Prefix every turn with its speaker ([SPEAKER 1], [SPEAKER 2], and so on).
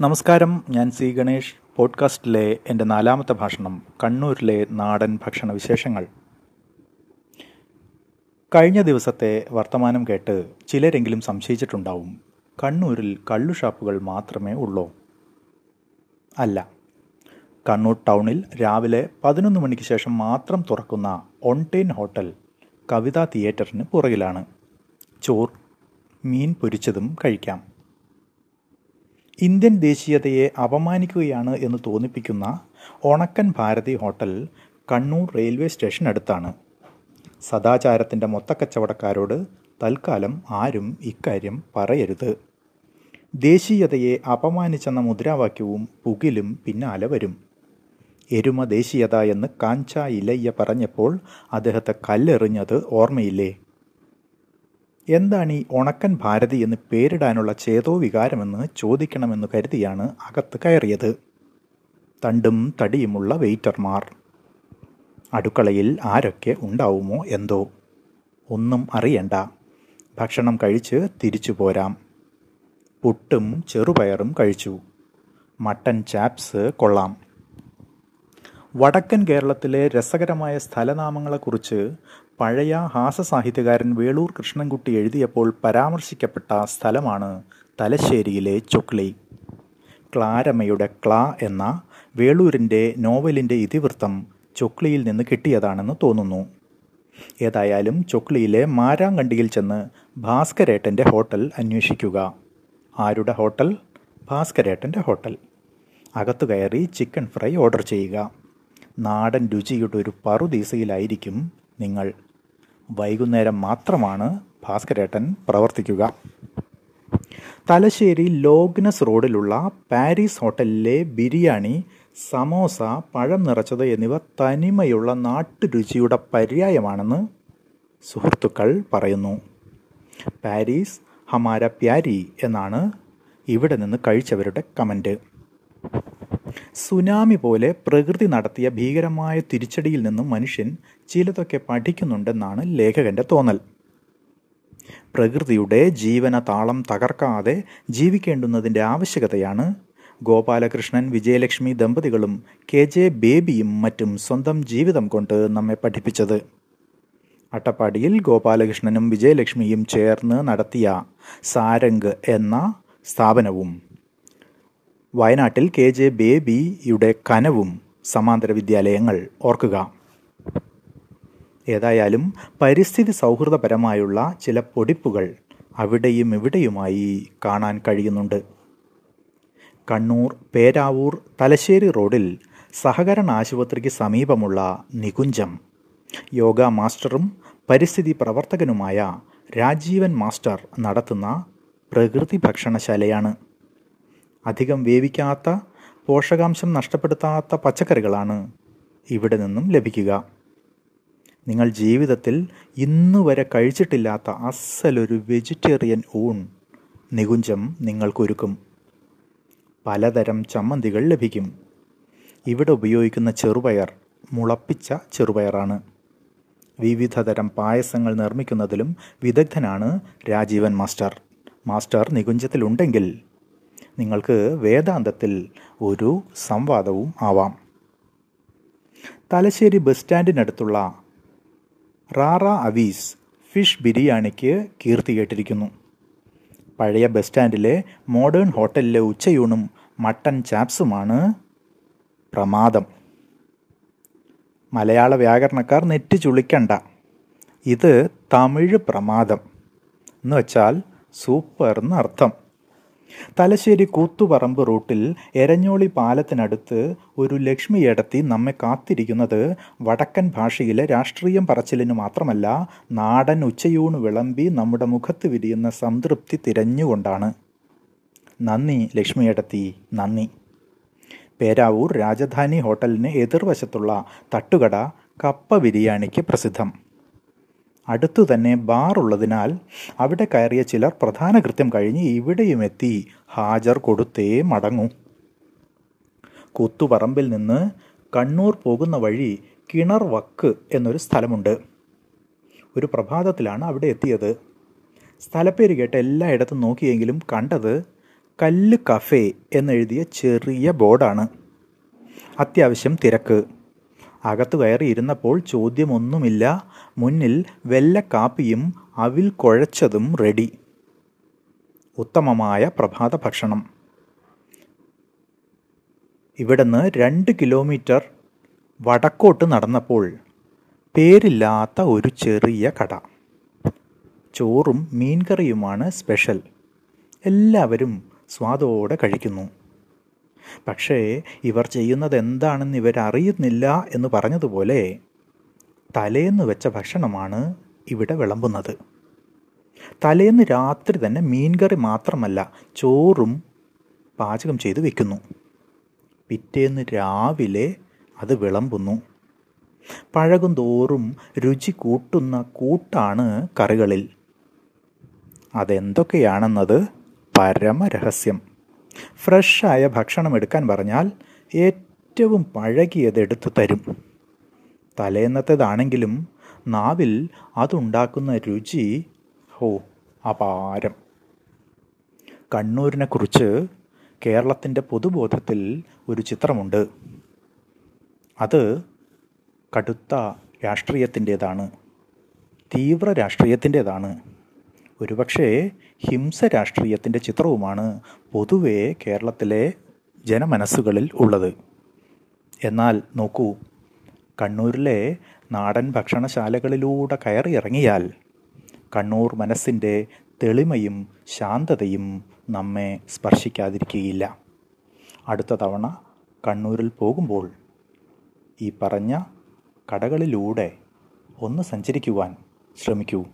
[SPEAKER 1] നമസ്കാരം. ഞാൻ സി ഗണേഷ്. പോഡ്കാസ്റ്റിലെ എന്റെ നാലാമത്തെ ഭാഷണം കണ്ണൂരിലെ നാടൻ ഭക്ഷണ വിശേഷങ്ങൾ. കഴിഞ്ഞ ദിവസത്തെ വർത്തമാനം കേട്ട് ചിലരെങ്കിലും സംശയിച്ചിട്ടുണ്ടാവും കണ്ണൂരിൽ കള്ളു ഷാപ്പുകൾ മാത്രമേ ഉള്ളൂ? അല്ല. കണ്ണൂർ ടൗണിൽ രാവിലെ പതിനൊന്ന് മണിക്ക് ശേഷം മാത്രം തുറക്കുന്ന ഓൺടൈൻ ഹോട്ടൽ കവിതാ തിയേറ്ററിന് പുറകിലാണ്. ചോർ മീൻ പൊരിച്ചതും കഴിക്കാം. ഇന്ത്യൻ ദേശീയതയെ അപമാനിക്കുകയാണ് എന്ന് തോന്നിപ്പിക്കുന്ന Onakkan Bharathi hotel Kannur railway station അടുത്താണ്. സദാചാരത്തിന്റെ മൊത്തക്കച്ചവടക്കാരോട് തൽക്കാലം ആരും ഇക്കാര്യം പറയരുത്. ദേശീയതയെ അപമാനിച്ചെന്ന മുദ്രാവാക്യവും പുകിലും പിന്നാലെ വരും. എരുമ ദേശീയത എന്ന് കാഞ്ച ഇലയ്യ പറഞ്ഞപ്പോൾ അദ്ദേഹത്തെ കല്ലെറിഞ്ഞത് ഓർമ്മയില്ലേ? എന്താണ് ഈ ഉണക്കൻ ഭാരതി എന്ന് പേരിടാനുള്ള ചേതോ വികാരമെന്ന് ചോദിക്കണമെന്ന് കരുതിയാണ് അകത്ത് കയറിയത്. തണ്ടും തടിയുമുള്ള വെയിറ്റർമാർ. അടുക്കളയിൽ ആരൊക്കെ ഉണ്ടാവുമോ എന്തോ. ഒന്നും അറിയണ്ട. ഭക്ഷണം കഴിച്ച് തിരിച്ചു പോരാം. പുട്ടും ചെറുപയറും കഴിച്ചു. മട്ടൻ ചാപ്സ് കൊള്ളാം. വടക്കൻ കേരളത്തിലെ രസകരമായ സ്ഥലനാമങ്ങളെക്കുറിച്ച് പഴയ ഹാസസാഹിത്യകാരൻ വേളൂർ കൃഷ്ണൻകുട്ടി എഴുതിയപ്പോൾ പരാമർശിക്കപ്പെട്ട സ്ഥലമാണ് തലശ്ശേരിയിലെ ചൊക്ലി. ക്ലാരമ്മയുടെ ക്ലാ എന്ന വേളൂരിന്റെ നോവലിന്റെ ഇതിവൃത്തം ചൊക്ലിയിൽ നിന്ന് കിട്ടിയതാണെന്ന് തോന്നുന്നു. ഏതായാലും ചൊക്ലിയിലെ മാരാങ്കണ്ടിയിൽ ചെന്ന് ഭാസ്കരേട്ടന്റെ ഹോട്ടൽ അന്വേഷിക്കുക. ആരുടെ ഹോട്ടൽ? ഭാസ്കരേട്ടന്റെ ഹോട്ടൽ. അകത്തു കയറി ചിക്കൻ ഫ്രൈ ഓർഡർ ചെയ്യുക. നാടൻ രുചിയുടെ ഒരു പറുദീസയിലായിരിക്കും നിങ്ങൾ. വൈകുന്നേരം മാത്രമാണ് ഭാസ്കരേട്ടൻ പ്രവർത്തിക്കുക. തലശ്ശേരി ലോഗ്നസ് റോഡിലുള്ള പാരീസ് ഹോട്ടലിലെ ബിരിയാണി സമോസ പഴം നിറച്ചത് എന്നിവ തനിമയുള്ള നാട്ടുരുചിയുടെ പര്യായമാണെന്ന് സുഹൃത്തുക്കൾ പറയുന്നു. പാരീസ് ഹമാര പ്യാരി എന്നാണ് ഇവിടെ നിന്ന് കഴിച്ചവരുടെ കമന്റ് സുനാമി പോലെ പ്രകൃതി നടത്തിയ ഭീകരമായ തിരിച്ചടിയിൽ നിന്നും മനുഷ്യൻ ചിലതൊക്കെ പഠിക്കുന്നുണ്ടെന്നാണ് ലേഖകന്റെ തോന്നൽ. പ്രകൃതിയുടെ ജീവന താളം തകർക്കാതെ ജീവിക്കേണ്ടുന്നതിന്റെ ആവശ്യകതയാണ് ഗോപാലകൃഷ്ണൻ വിജയലക്ഷ്മി ദമ്പതികളും കെ ജെ ബേബിയും മറ്റും സ്വന്തം ജീവിതം കൊണ്ട് നമ്മെ പഠിപ്പിച്ചത്. അട്ടപ്പാടിയിൽ ഗോപാലകൃഷ്ണനും വിജയലക്ഷ്മിയും ചേർന്ന് നടത്തിയ സാരംഗ് എന്ന സ്ഥാപനവും വയനാട്ടിൽ കെ ജെ ബേബിയുടെ കനവും സമാന്തര വിദ്യാലയങ്ങൾ ഓർക്കുക. ഏതായാലും പരിസ്ഥിതി സൗഹൃദപരമായുള്ള ചില പൊടിപ്പുകൾ അവിടെയും ഇവിടെയുമായി കാണാൻ കഴിയുന്നുണ്ട്. കണ്ണൂർ പേരാവൂർ തലശ്ശേരി റോഡിൽ സഹകരണ ആശുപത്രിക്ക് സമീപമുള്ള നികുഞ്ചം. യോഗ മാസ്റ്ററും പരിസ്ഥിതി പ്രവർത്തകനുമായ രാജീവൻ മാസ്റ്റർ നടത്തുന്ന പ്രകൃതി ഭക്ഷണശാലയാണ്. അധികം വേവിക്കാത്ത പോഷകാംശം നഷ്ടപ്പെടുത്താത്ത പച്ചക്കറികളാണ് ഇവിടെ നിന്നും ലഭിക്കുക. നിങ്ങൾ ജീവിതത്തിൽ ഇന്നു വരെ കഴിച്ചിട്ടില്ലാത്ത അസലൊരു വെജിറ്റേറിയൻ ഊൺ നികുഞ്ചം നിങ്ങൾക്കൊരുക്കും. പലതരം ചമ്മന്തികൾ ലഭിക്കും. ഇവിടെ ഉപയോഗിക്കുന്ന ചെറുപയർ മുളപ്പിച്ച ചെറുപയറാണ്. വിവിധതരം പായസങ്ങൾ നിർമ്മിക്കുന്നതിലും വിദഗ്ധനാണ് രാജീവൻ മാസ്റ്റർ. മാസ്റ്റർ നികുഞ്ചത്തിലുണ്ടെങ്കിൽ നിങ്ങൾക്ക് വേദാന്തത്തിൽ ഒരു സംവാദവും ആവാം. തലശ്ശേരി ബസ് സ്റ്റാൻഡിനടുത്തുള്ള റാറ അവീസ് ഫിഷ് ബിരിയാണിക്ക് കീർത്തി കേട്ടിരിക്കുന്നു. പഴയ ബസ് സ്റ്റാൻഡിലെ മോഡേൺ ഹോട്ടലിലെ ഉച്ചയൂണും മട്ടൻ ചാപ്സുമാണ് പ്രമാദം. മലയാള വ്യാകരണക്കാർ നെറ്റ് ചുളിക്കണ്ട. ഇത് തമിഴ് പ്രമാദം. എന്ന് വെച്ചാൽ സൂപ്പർ എന്നർത്ഥം. തലശ്ശേരി കൂത്തുപറമ്പ് റൂട്ടിൽ എരഞ്ഞോളി പാലത്തിനടുത്ത് ഒരു ലക്ഷ്മി എടത്തി നമ്മെ കാത്തിരിക്കുന്നത് വടക്കൻ ഭാഷയിലെ രാഷ്ട്രീയം പറച്ചിലിന് മാത്രമല്ല നാടൻ ഉച്ചയൂണ് വിളമ്പി നമ്മുടെ മുഖത്ത് വിരിയുന്ന സംതൃപ്തി തിരഞ്ഞുകൊണ്ടാണ്. നന്ദി ലക്ഷ്മി എടത്തി നന്ദി. പേരാവൂർ രാജധാനി ഹോട്ടലിന് എതിർവശത്തുള്ള തട്ടുകട കപ്പ ബിരിയാണിക്ക് പ്രസിദ്ധം. അടുത്തു തന്നെ ബാറുള്ളതിനാൽ അവിടെ കയറിയ ചിലർ പ്രധാന കൃത്യം കഴിഞ്ഞ് ഇവിടെയും എത്തി ഹാജർ കൊടുത്തേ മടങ്ങൂ. കൂത്തുപറമ്പിൽ നിന്ന് കണ്ണൂർ പോകുന്ന വഴി കിണർ വക്ക് എന്നൊരു സ്ഥലമുണ്ട്. ഒരു പ്രഭാതത്തിലാണ് അവിടെ എത്തിയത്. സ്ഥലപ്പേര് കേട്ട് എല്ലായിടത്തും നോക്കിയെങ്കിലും കണ്ടത് കല്ല് കഫേ എന്നെഴുതിയ ചെറിയ ബോർഡാണ്. അത്യാവശ്യം തിരക്ക്. അകത്ത് കയറിയിരുന്നപ്പോൾ ചോദ്യമൊന്നുമില്ല. മുന്നിൽ വെല്ല കാപ്പിയും അവിൽ കുഴച്ചതും റെഡി. ഉത്തമമായ പ്രഭാത ഭക്ഷണം. ഇവിടുന്ന് രണ്ട് കിലോമീറ്റർ വടക്കോട്ട് നടന്നപ്പോൾ പേരില്ലാത്ത ഒരു ചെറിയ കട. ചോറും മീൻകറിയുമാണ് സ്പെഷ്യൽ. എല്ലാവരും സ്വാദോടെ കഴിക്കുന്നു. പക്ഷേ ഇവർ ചെയ്യുന്നത് എന്താണെന്ന് ഇവരറിയുന്നില്ല എന്ന് പറഞ്ഞതുപോലെ തലേന്ന് വെച്ച ഭക്ഷണമാണ് ഇവിടെ വിളമ്പുന്നത്. തലേന്ന് രാത്രി തന്നെ മീൻകറി മാത്രമല്ല ചോറും പാചകം ചെയ്ത് വെക്കുന്നു. പിറ്റേന്ന് രാവിലെ അത് വിളമ്പുന്നു. പഴകും തോറും രുചി കൂട്ടുന്ന കൂട്ടാണ് കറികളിൽ. അതെന്തൊക്കെയാണെന്നത് പരമരഹസ്യം. ഫ്രഷായ ഭക്ഷണം എടുക്കാൻ പറഞ്ഞാൽ ഏറ്റവും പഴകിയത് എടുത്തു തരും. തലേന്നത്തേതാണെങ്കിലും നാവിൽ അതുണ്ടാക്കുന്ന രുചി ഹോ അപാരം. കണ്ണൂരിനെ കുറിച്ച് കേരളത്തിന്റെ പൊതുബോധത്തിൽ ഒരു ചിത്രമുണ്ട്. അത് കടുത്ത രാഷ്ട്രീയത്തിന്റേതാണ് തീവ്ര രാഷ്ട്രീയത്തിന്റേതാണ്. ഒരുപക്ഷെ ഹിംസ രാഷ്ട്രീയത്തിന്റെ ചിത്രവുമാണ് പൊതുവെ കേരളത്തിലെ ജനമനസ്സുകളിൽ ഉള്ളത്. എന്നാൽ നോക്കൂ കണ്ണൂരിലെ നാടൻ ഭക്ഷണശാലകളിലൂടെ കയറിയിറങ്ങിയാൽ കണ്ണൂർ മനസ്സിന്റെ തെളിമയും ശാന്തതയും നമ്മെ സ്പർശിക്കാതിരിക്കുകയില്ല. അടുത്ത തവണ കണ്ണൂരിൽ പോകുമ്പോൾ ഈ പറഞ്ഞ കടകളിലൂടെ ഒന്ന് സഞ്ചരിക്കുവാൻ ശ്രമിക്കൂ.